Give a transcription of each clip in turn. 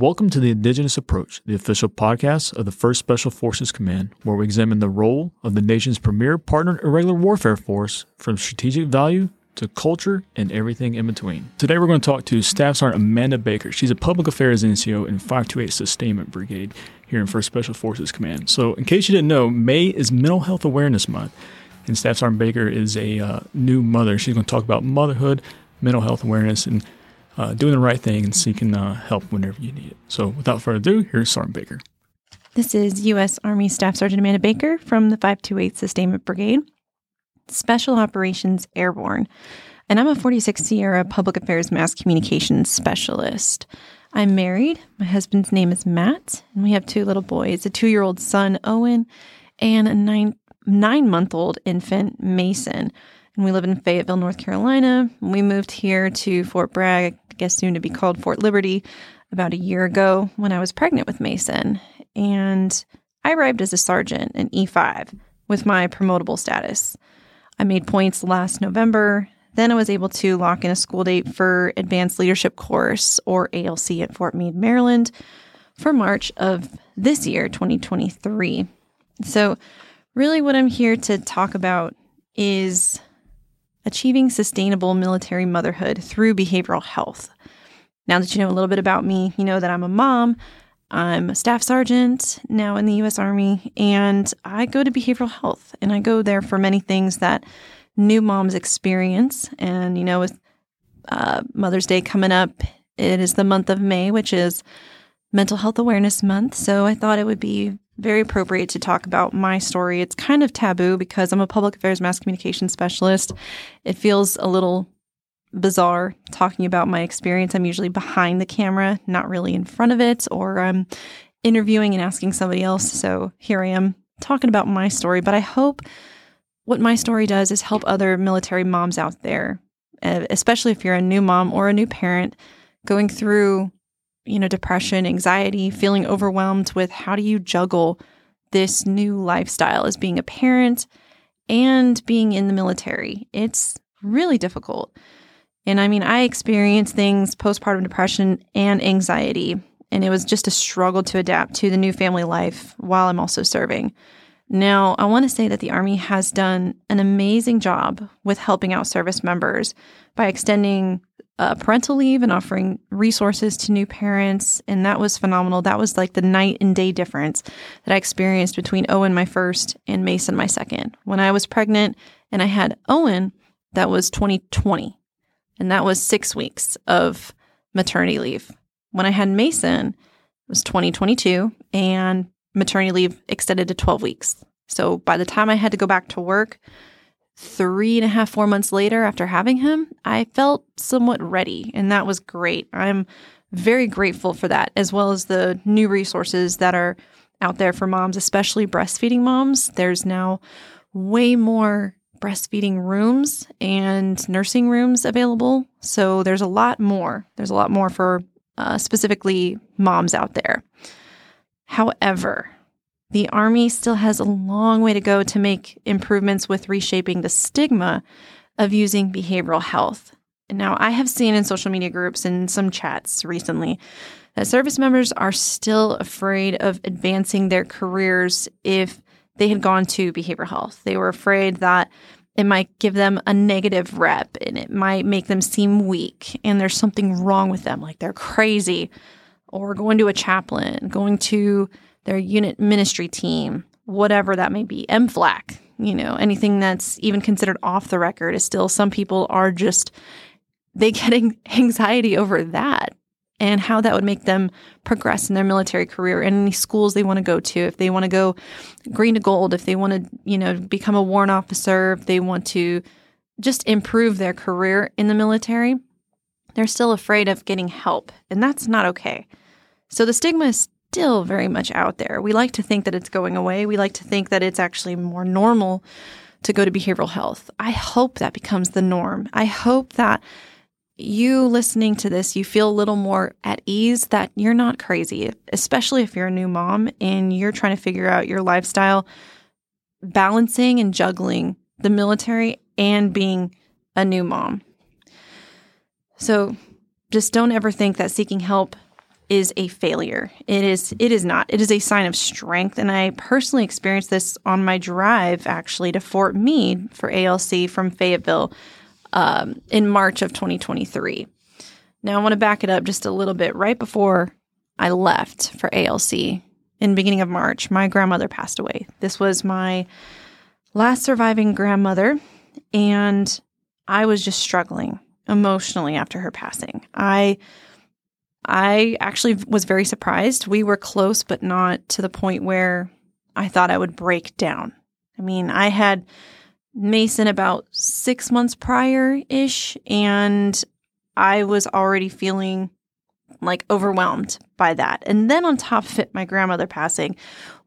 Welcome to the Indigenous Approach, the official podcast of the 1st Special Forces Command, where we examine the role of the nation's premier partnered irregular warfare force from strategic value to culture and everything in between. Today we're going to talk to Staff Sergeant Amanda Baker. She's a public affairs NCO in 528 Sustainment Brigade here in 1st Special Forces Command. So, in case you didn't know, May is Mental Health Awareness Month, and Staff Sergeant Baker is a uh, new mother. She's going to talk about motherhood, mental health awareness, and uh, doing the right thing and seeking uh, help whenever you need it. So, without further ado, here's Sergeant Baker. This is U.S. Army Staff Sergeant Amanda Baker from the 528 Sustainment Brigade, Special Operations Airborne, and I'm a 46 Sierra Public Affairs Mass Communications Specialist. I'm married. My husband's name is Matt, and we have two little boys a two year old son, Owen, and a nine, nine month old infant, Mason. And we live in Fayetteville, North Carolina. We moved here to Fort Bragg, I guess soon to be called Fort Liberty, about a year ago when I was pregnant with Mason. And I arrived as a sergeant in E5 with my promotable status. I made points last November. Then I was able to lock in a school date for Advanced Leadership Course or ALC at Fort Meade, Maryland for March of this year, 2023. So, really, what I'm here to talk about is achieving sustainable military motherhood through behavioral health. Now that you know a little bit about me, you know that I'm a mom, I'm a staff sergeant now in the US Army, and I go to behavioral health and I go there for many things that new moms experience. And, you know, with uh, Mother's Day coming up, it is the month of May, which is Mental Health Awareness Month. So I thought it would be very appropriate to talk about my story. It's kind of taboo because I'm a public affairs mass communication specialist. It feels a little bizarre talking about my experience. I'm usually behind the camera, not really in front of it, or I'm interviewing and asking somebody else. So here I am talking about my story, but I hope what my story does is help other military moms out there, eh, especially if you're a new mom or a new parent going through you know, depression, anxiety, feeling overwhelmed with how do you juggle this new lifestyle as being a parent and being in the military. It's really difficult. And I mean, I experienced things postpartum depression and anxiety, and it was just a struggle to adapt to the new family life while I'm also serving. Now, I want to say that the Army has done an amazing job with helping out service members by extending uh, parental leave and offering resources to new parents. And that was phenomenal. That was like the night and day difference that I experienced between Owen, my first, and Mason, my second. When I was pregnant and I had Owen, that was 2020. And that was six weeks of maternity leave. When I had Mason, it was 2022 and maternity leave extended to 12 weeks. So by the time I had to go back to work, three and a half, four months later after having him, I felt somewhat ready, and that was great. I'm very grateful for that, as well as the new resources that are out there for moms, especially breastfeeding moms. There's now way more breastfeeding rooms and nursing rooms available. So there's a lot more. There's a lot more for uh, specifically moms out there. However, the Army still has a long way to go to make improvements with reshaping the stigma of using behavioral health. And now, I have seen in social media groups and some chats recently that service members are still afraid of advancing their careers if they had gone to behavioral health. They were afraid that it might give them a negative rep and it might make them seem weak and there's something wrong with them, like they're crazy, or going to a chaplain, going to their unit ministry team, whatever that may be, MFLAC, you know, anything that's even considered off the record is still some people are just they get anxiety over that and how that would make them progress in their military career and any schools they want to go to if they want to go green to gold if they want to you know become a warrant officer if they want to just improve their career in the military they're still afraid of getting help and that's not okay. So the stigma is still very much out there. We like to think that it's going away. We like to think that it's actually more normal to go to behavioral health. I hope that becomes the norm. I hope that you listening to this, you feel a little more at ease that you're not crazy, especially if you're a new mom and you're trying to figure out your lifestyle, balancing and juggling the military and being a new mom. So just don't ever think that seeking help is a failure. It is it is not. It is a sign of strength and I personally experienced this on my drive actually to Fort Meade for ALC from Fayetteville um, in March of 2023. Now I want to back it up just a little bit. Right before I left for ALC in beginning of March, my grandmother passed away. This was my last surviving grandmother and I was just struggling emotionally after her passing. I I actually was very surprised. We were close, but not to the point where I thought I would break down. I mean, I had Mason about six months prior ish, and I was already feeling like overwhelmed by that. And then on top of it, my grandmother passing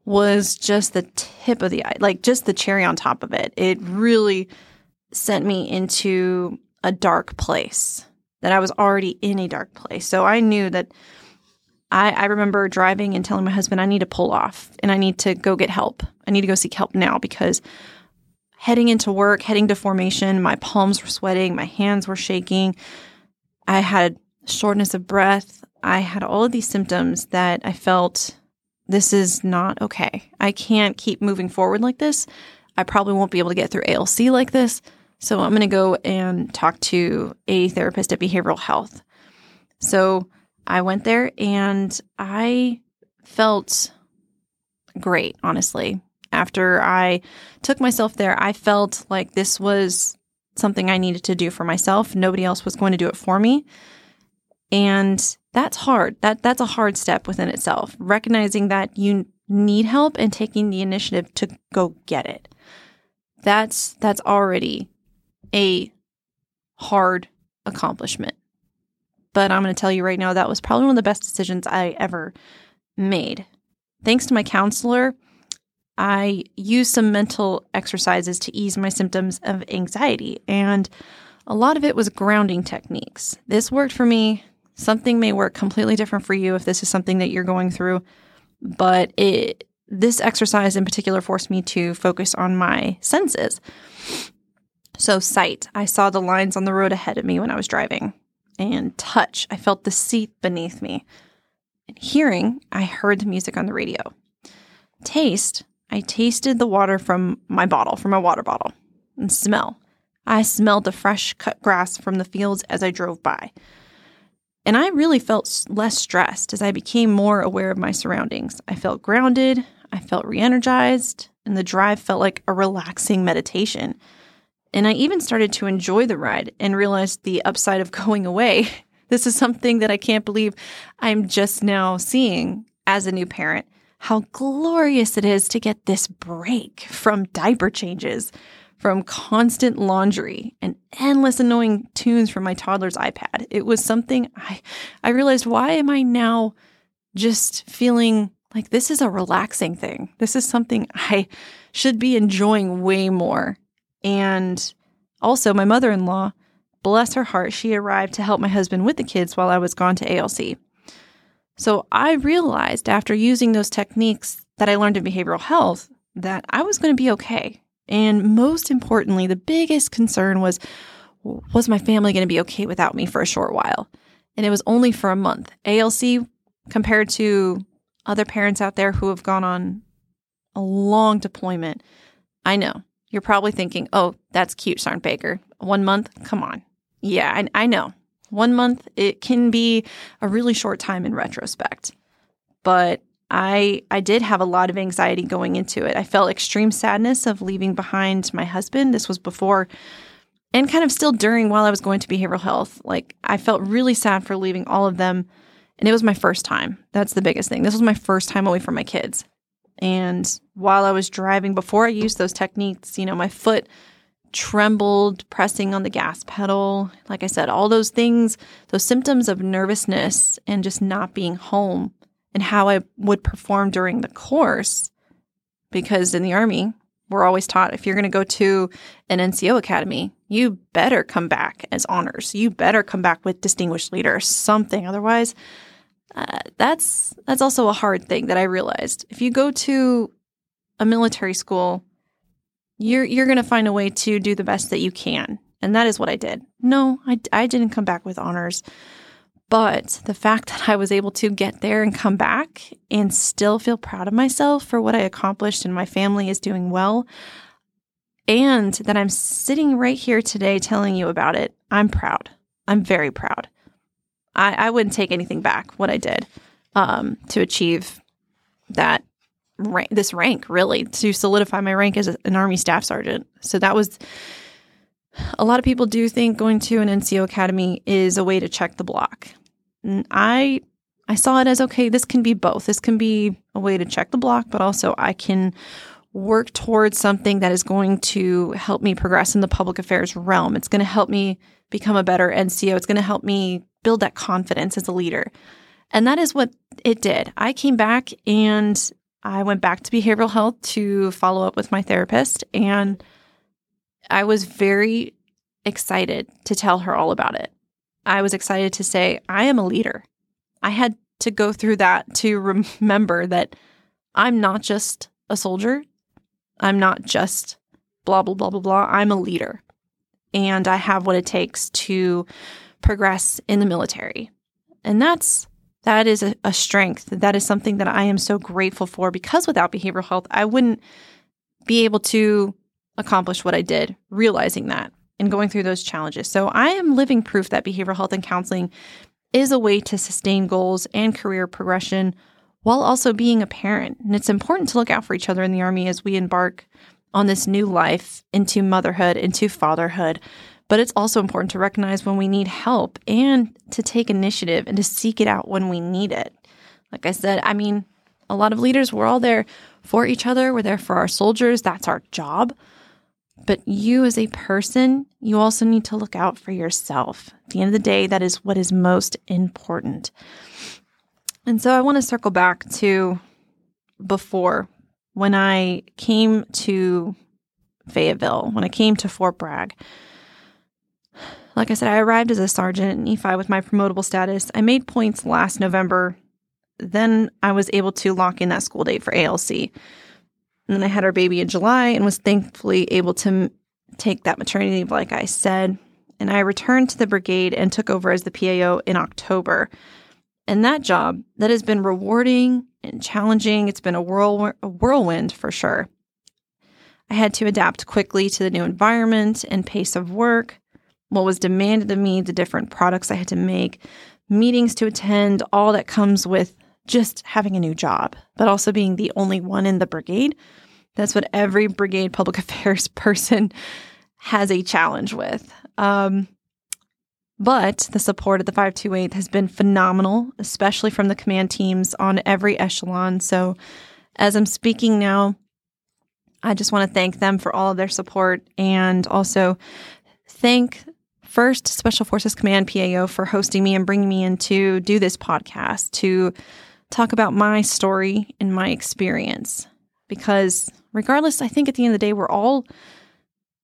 was just the tip of the eye, like just the cherry on top of it. It really sent me into a dark place that I was already in a dark place. So I knew that I, I remember driving and telling my husband, I need to pull off and I need to go get help. I need to go seek help now because heading into work, heading to formation, my palms were sweating, my hands were shaking. I had shortness of breath. I had all of these symptoms that I felt this is not okay. I can't keep moving forward like this. I probably won't be able to get through ALC like this. So I'm going to go and talk to a therapist at behavioral health. So I went there and I felt great, honestly. After I took myself there, I felt like this was something I needed to do for myself. Nobody else was going to do it for me. And that's hard. That that's a hard step within itself. Recognizing that you need help and taking the initiative to go get it. That's that's already a hard accomplishment. But I'm going to tell you right now, that was probably one of the best decisions I ever made. Thanks to my counselor, I used some mental exercises to ease my symptoms of anxiety, and a lot of it was grounding techniques. This worked for me. Something may work completely different for you if this is something that you're going through, but it this exercise in particular forced me to focus on my senses. So, sight, I saw the lines on the road ahead of me when I was driving. And touch, I felt the seat beneath me. And hearing, I heard the music on the radio. Taste, I tasted the water from my bottle, from my water bottle. And smell, I smelled the fresh cut grass from the fields as I drove by. And I really felt less stressed as I became more aware of my surroundings. I felt grounded, I felt re energized, and the drive felt like a relaxing meditation. And I even started to enjoy the ride and realized the upside of going away. This is something that I can't believe I'm just now seeing as a new parent. How glorious it is to get this break from diaper changes, from constant laundry and endless annoying tunes from my toddler's iPad. It was something I I realized why am I now just feeling like this is a relaxing thing. This is something I should be enjoying way more and also, my mother in law, bless her heart, she arrived to help my husband with the kids while I was gone to ALC. So I realized after using those techniques that I learned in behavioral health that I was going to be okay. And most importantly, the biggest concern was was my family going to be okay without me for a short while? And it was only for a month. ALC, compared to other parents out there who have gone on a long deployment, I know you're probably thinking, oh, that's cute, Sarn Baker. One month? Come on. Yeah, I, I know. One month, it can be a really short time in retrospect. But I I did have a lot of anxiety going into it. I felt extreme sadness of leaving behind my husband. This was before and kind of still during while I was going to behavioral health. Like I felt really sad for leaving all of them. And it was my first time. That's the biggest thing. This was my first time away from my kids. And while I was driving, before I used those techniques, you know, my foot trembled, pressing on the gas pedal. Like I said, all those things, those symptoms of nervousness and just not being home and how I would perform during the course. Because in the Army, we're always taught if you're going to go to an NCO academy, you better come back as honors. You better come back with distinguished leader, something. Otherwise, that's that's also a hard thing that I realized. If you go to a military school, you're you're going to find a way to do the best that you can, and that is what I did. No, I I didn't come back with honors, But the fact that I was able to get there and come back and still feel proud of myself for what I accomplished and my family is doing well, and that I'm sitting right here today telling you about it, I'm proud. I'm very proud. I, I wouldn't take anything back what I did um, to achieve that rank, this rank, really, to solidify my rank as an Army Staff Sergeant. So that was a lot of people do think going to an NCO academy is a way to check the block. And I I saw it as okay, this can be both. This can be a way to check the block, but also I can work towards something that is going to help me progress in the public affairs realm. It's going to help me become a better NCO. It's going to help me build that confidence as a leader. And that is what it did. I came back and I went back to behavioral health to follow up with my therapist and I was very excited to tell her all about it. I was excited to say, I am a leader. I had to go through that to remember that I'm not just a soldier. I'm not just blah, blah, blah, blah, blah. I'm a leader. And I have what it takes to progress in the military. And that's that is a, a strength. That is something that I am so grateful for because without behavioral health, I wouldn't be able to accomplish what I did, realizing that and going through those challenges. So I am living proof that behavioral health and counseling is a way to sustain goals and career progression while also being a parent. And it's important to look out for each other in the Army as we embark on this new life into motherhood, into fatherhood. But it's also important to recognize when we need help and to take initiative and to seek it out when we need it. Like I said, I mean, a lot of leaders, we're all there for each other, we're there for our soldiers. That's our job. But you, as a person, you also need to look out for yourself. At the end of the day, that is what is most important. And so I want to circle back to before when I came to Fayetteville, when I came to Fort Bragg. Like I said, I arrived as a sergeant in E5 with my promotable status. I made points last November. Then I was able to lock in that school date for ALC. And then I had our baby in July and was thankfully able to m- take that maternity leave, like I said. And I returned to the brigade and took over as the PAO in October. And that job, that has been rewarding and challenging. It's been a, whirl- a whirlwind for sure. I had to adapt quickly to the new environment and pace of work, what was demanded of me, the different products I had to make, meetings to attend, all that comes with just having a new job, but also being the only one in the brigade. That's what every brigade public affairs person has a challenge with. Um, but the support of the 528 has been phenomenal, especially from the command teams on every echelon. So, as I'm speaking now, I just want to thank them for all of their support and also thank first Special Forces Command PAO for hosting me and bringing me in to do this podcast to talk about my story and my experience. Because regardless i think at the end of the day we're all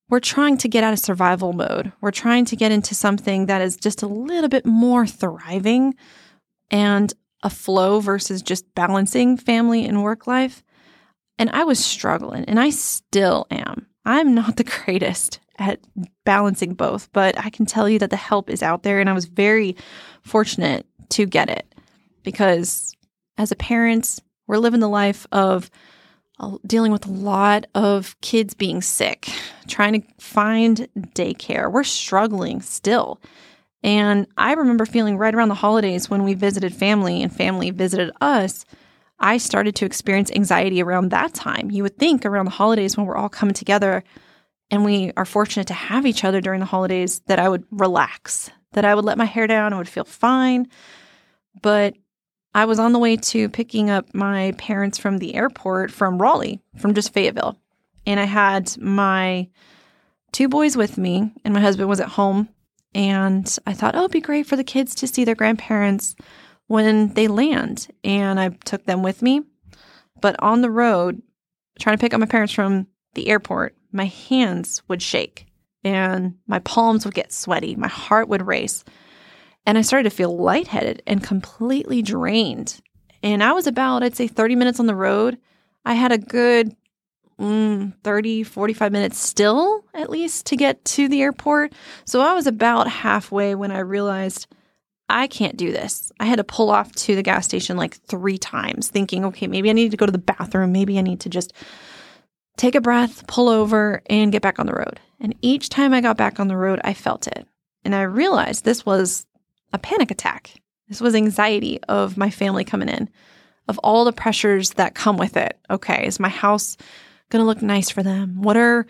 we're trying to get out of survival mode. We're trying to get into something that is just a little bit more thriving and a flow versus just balancing family and work life. And i was struggling and i still am. I'm not the greatest at balancing both but i can tell you that the help is out there and i was very fortunate to get it because as a parent, we're living the life of dealing with a lot of kids being sick, trying to find daycare. We're struggling still. And I remember feeling right around the holidays when we visited family and family visited us, I started to experience anxiety around that time. You would think around the holidays when we're all coming together and we are fortunate to have each other during the holidays that I would relax, that I would let my hair down, I would feel fine. But I was on the way to picking up my parents from the airport from Raleigh, from just Fayetteville. And I had my two boys with me, and my husband was at home. And I thought, oh, it'd be great for the kids to see their grandparents when they land. And I took them with me. But on the road, trying to pick up my parents from the airport, my hands would shake and my palms would get sweaty. My heart would race. And I started to feel lightheaded and completely drained. And I was about, I'd say, 30 minutes on the road. I had a good mm, 30, 45 minutes still, at least, to get to the airport. So I was about halfway when I realized I can't do this. I had to pull off to the gas station like three times, thinking, okay, maybe I need to go to the bathroom. Maybe I need to just take a breath, pull over, and get back on the road. And each time I got back on the road, I felt it. And I realized this was a panic attack. This was anxiety of my family coming in, of all the pressures that come with it. Okay, is my house going to look nice for them? What are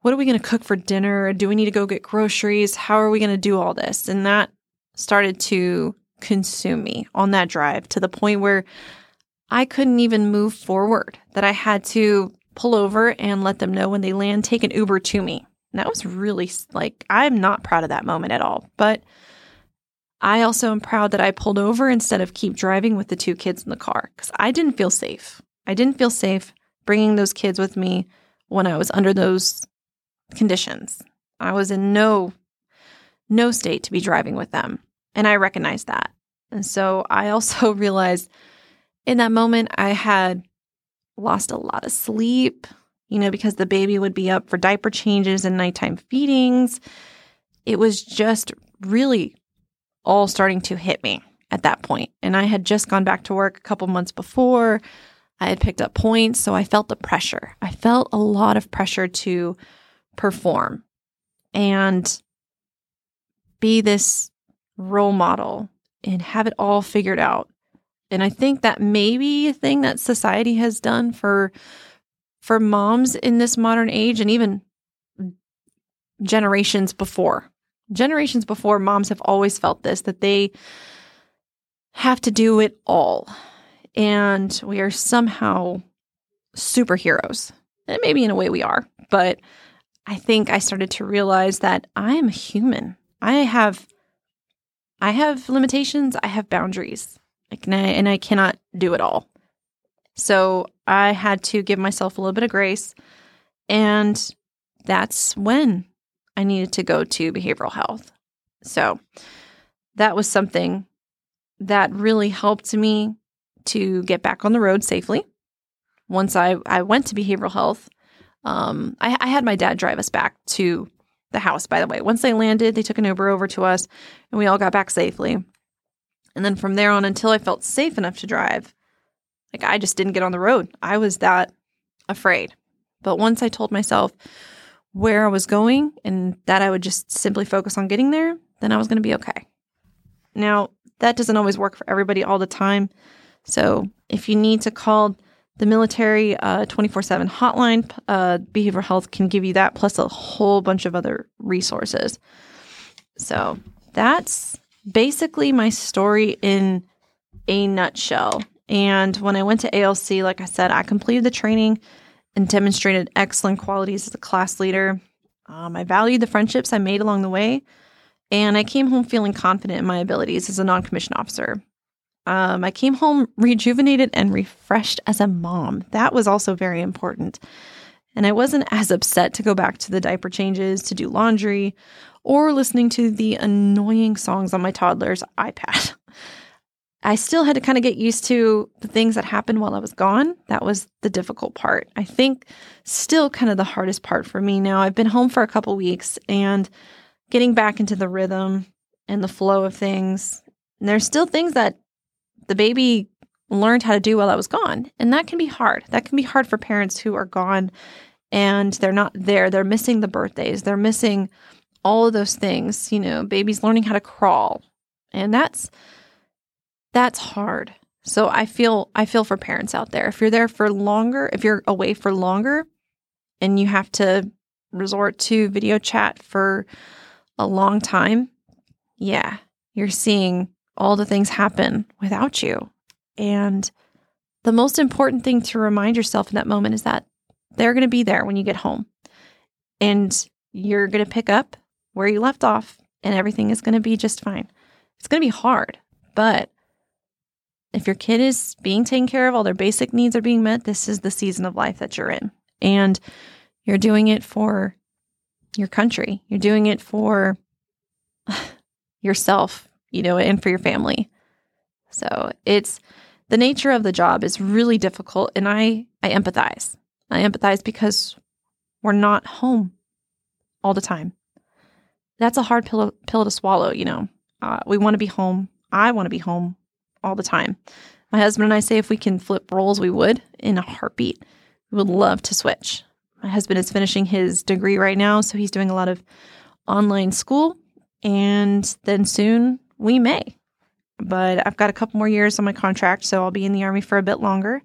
what are we going to cook for dinner? Do we need to go get groceries? How are we going to do all this? And that started to consume me on that drive to the point where I couldn't even move forward, that I had to pull over and let them know when they land, take an Uber to me. And that was really like, I'm not proud of that moment at all. But I also am proud that I pulled over instead of keep driving with the two kids in the car because I didn't feel safe. I didn't feel safe bringing those kids with me when I was under those conditions. I was in no no state to be driving with them, and I recognized that. And so I also realized in that moment I had lost a lot of sleep, you know, because the baby would be up for diaper changes and nighttime feedings. It was just really all starting to hit me at that point. And I had just gone back to work a couple months before. I had picked up points, so I felt the pressure. I felt a lot of pressure to perform and be this role model and have it all figured out. And I think that may be a thing that society has done for for moms in this modern age and even generations before. Generations before moms have always felt this that they have to do it all. And we are somehow superheroes. And maybe in a way we are, but I think I started to realize that I am a human. I have I have limitations, I have boundaries. And I, and I cannot do it all. So I had to give myself a little bit of grace and that's when I needed to go to behavioral health. So that was something that really helped me to get back on the road safely. Once I, I went to behavioral health, um, I, I had my dad drive us back to the house, by the way. Once they landed, they took an Uber over to us and we all got back safely. And then from there on until I felt safe enough to drive, like I just didn't get on the road. I was that afraid. But once I told myself where I was going and that I would just simply focus on getting there, then I was going to be okay. Now, that doesn't always work for everybody all the time. So if you need to call the military 24 uh, 7 hotline, uh, behavioral health can give you that, plus a whole bunch of other resources. So that's basically my story in a nutshell. And when I went to ALC, like I said, I completed the training and demonstrated excellent qualities as a class leader. Um, I valued the friendships I made along the way, and I came home feeling confident in my abilities as a non commissioned officer. Um, I came home rejuvenated and refreshed as a mom. That was also very important. And I wasn't as upset to go back to the diaper changes, to do laundry, or listening to the annoying songs on my toddler's iPad. I still had to kind of get used to the things that happened while I was gone. That was the difficult part. I think still kind of the hardest part for me now. I've been home for a couple weeks and getting back into the rhythm and the flow of things. And there's still things that the baby learned how to do while I was gone. And that can be hard. That can be hard for parents who are gone and they're not there. They're missing the birthdays. They're missing all of those things, you know, babies learning how to crawl. And that's that's hard. So I feel I feel for parents out there. If you're there for longer, if you're away for longer and you have to resort to video chat for a long time, yeah, you're seeing all the things happen without you. And the most important thing to remind yourself in that moment is that they're going to be there when you get home. And you're going to pick up where you left off, and everything is going to be just fine. It's going to be hard, but if your kid is being taken care of, all their basic needs are being met, this is the season of life that you're in. And you're doing it for your country. You're doing it for yourself you know, and for your family. So it's the nature of the job is really difficult. And I, I empathize. I empathize because we're not home all the time. That's a hard pill, pill to swallow, you know. Uh, we want to be home I want to be home all the time. My husband and I say if we can flip roles, we would in a heartbeat. We would love to switch. My husband is finishing his degree right now, so he's doing a lot of online school. And then soon we may. But I've got a couple more years on my contract, so I'll be in the Army for a bit longer,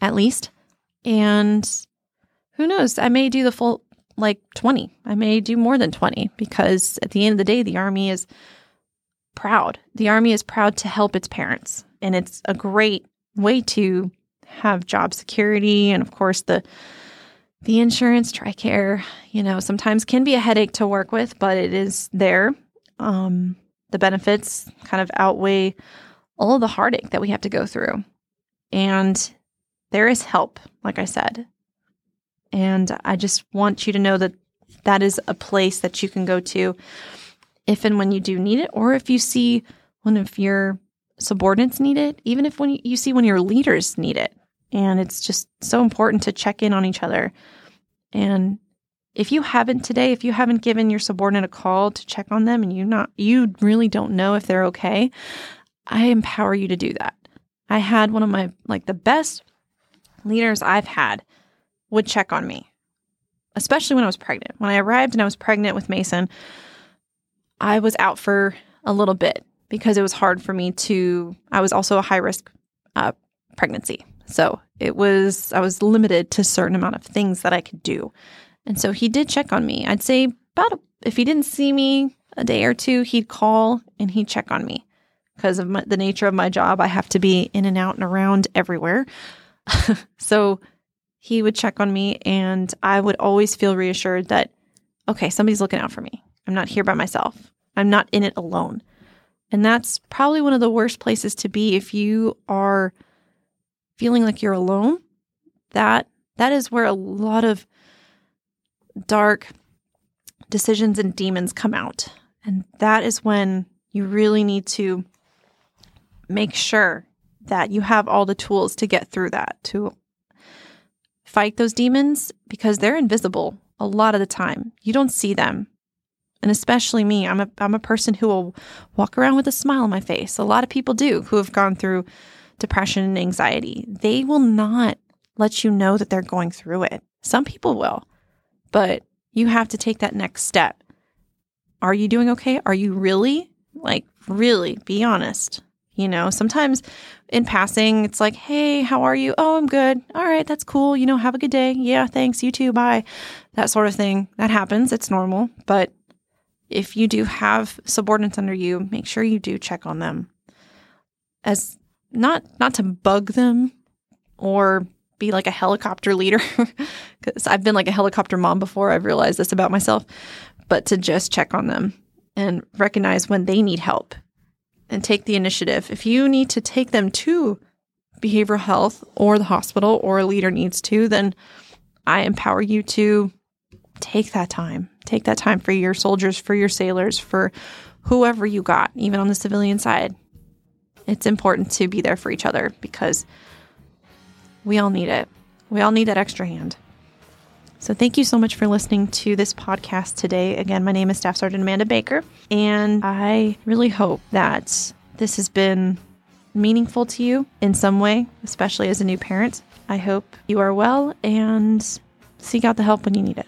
at least. And who knows? I may do the full like 20. I may do more than 20 because at the end of the day, the Army is proud. The Army is proud to help its parents. And it's a great way to have job security and, of course, the the insurance, TRICARE, you know, sometimes can be a headache to work with, but it is there. Um, the benefits kind of outweigh all the heartache that we have to go through. And there is help, like I said. And I just want you to know that that is a place that you can go to if and when you do need it, or if you see one of your subordinates need it, even if when you see when your leaders need it. And it's just so important to check in on each other. And if you haven't today, if you haven't given your subordinate a call to check on them and you not you really don't know if they're okay, I empower you to do that. I had one of my like the best leaders I've had would check on me. Especially when I was pregnant. When I arrived and I was pregnant with Mason, I was out for a little bit because it was hard for me to I was also a high risk uh, pregnancy. So it was, I was limited to a certain amount of things that I could do. And so he did check on me. I'd say about, a, if he didn't see me a day or two, he'd call and he'd check on me because of my, the nature of my job. I have to be in and out and around everywhere. so he would check on me and I would always feel reassured that, okay, somebody's looking out for me. I'm not here by myself. I'm not in it alone. And that's probably one of the worst places to be if you are feeling like you're alone, that that is where a lot of dark decisions and demons come out. And that is when you really need to make sure that you have all the tools to get through that, to fight those demons because they're invisible a lot of the time. You don't see them. And especially me, I'm a I'm a person who will walk around with a smile on my face. A lot of people do who have gone through depression and anxiety, they will not let you know that they're going through it. Some people will, but you have to take that next step. Are you doing okay? Are you really? Like, really, be honest. You know, sometimes in passing, it's like, hey, how are you? Oh, I'm good. All right, that's cool. You know, have a good day. Yeah, thanks. You too. Bye. That sort of thing. That happens. It's normal. But if you do have subordinates under you, make sure you do check on them. As not not to bug them or be like a helicopter leader because I've been like a helicopter mom before. I've realized this about myself, but to just check on them and recognize when they need help and take the initiative. If you need to take them to behavioral health or the hospital or a leader needs to, then I empower you to take that time. Take that time for your soldiers, for your sailors, for whoever you got, even on the civilian side it's important to be there for each other because we all need it. We all need that extra hand. So, thank you so much for listening to this podcast today. Again, my name is Staff Sergeant Amanda Baker, and I really hope that this has been meaningful to you in some way, especially as a new parent. I hope you are well and seek out the help when you need it.